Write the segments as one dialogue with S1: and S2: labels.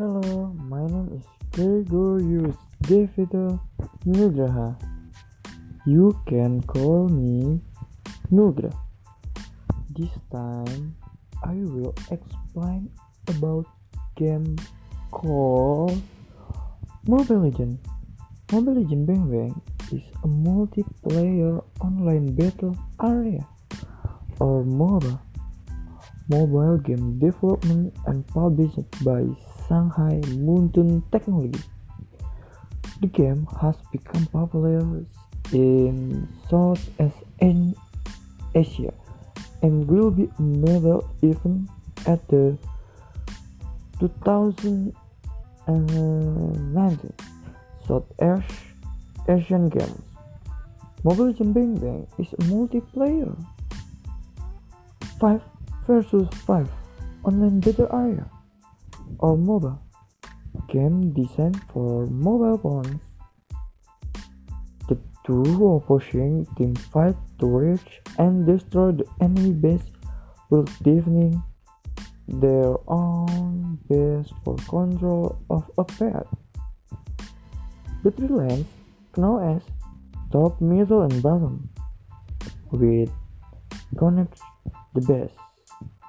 S1: Hello, my name is Gregorius Devito Nugraha. You can call me Nugra. This time I will explain about game called Mobile Legend. Mobile Legend Bang Bang is a multiplayer online battle area or MOBA mobile game development and published by Shanghai Moonton Technology. The game has become popular in Southeast Asia and will be a medal event at the 2019 Southeast Asian Games. Mobile Legends Bang is a multiplayer 5 versus 5 online battle area or MOBA. game designed for mobile phones. The two opposing teams fight to reach and destroy the enemy base while defending their own base for control of a pet. The three lanes, known as top, middle, and bottom, with connect the base.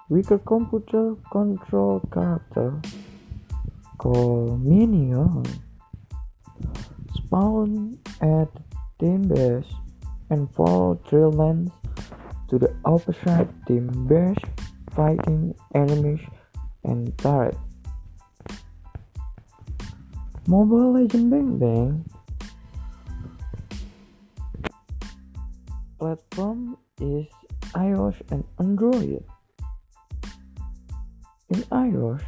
S1: Weaker computer control character called Minion spawn at team base and follow trail lines to the opposite team base fighting enemies and turrets. Mobile Legend Bang Bang platform is iOS and Android. In iOS,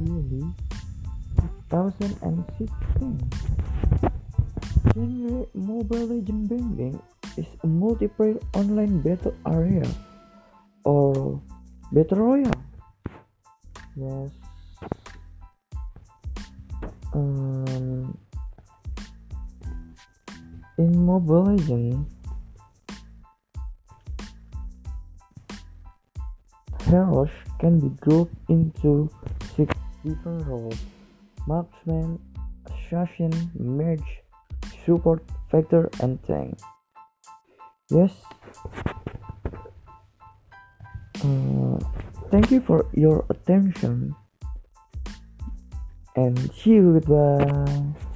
S1: July 2016. Genre Mobile Legend Bang is a multiplayer online battle area or battle royale. Yes. Um, in Mobile Legend, heroes can be grouped into six different roles: marksman, assassin, mage, support, fighter, and tank. Yes. Uh, thank you for your attention and see you goodbye.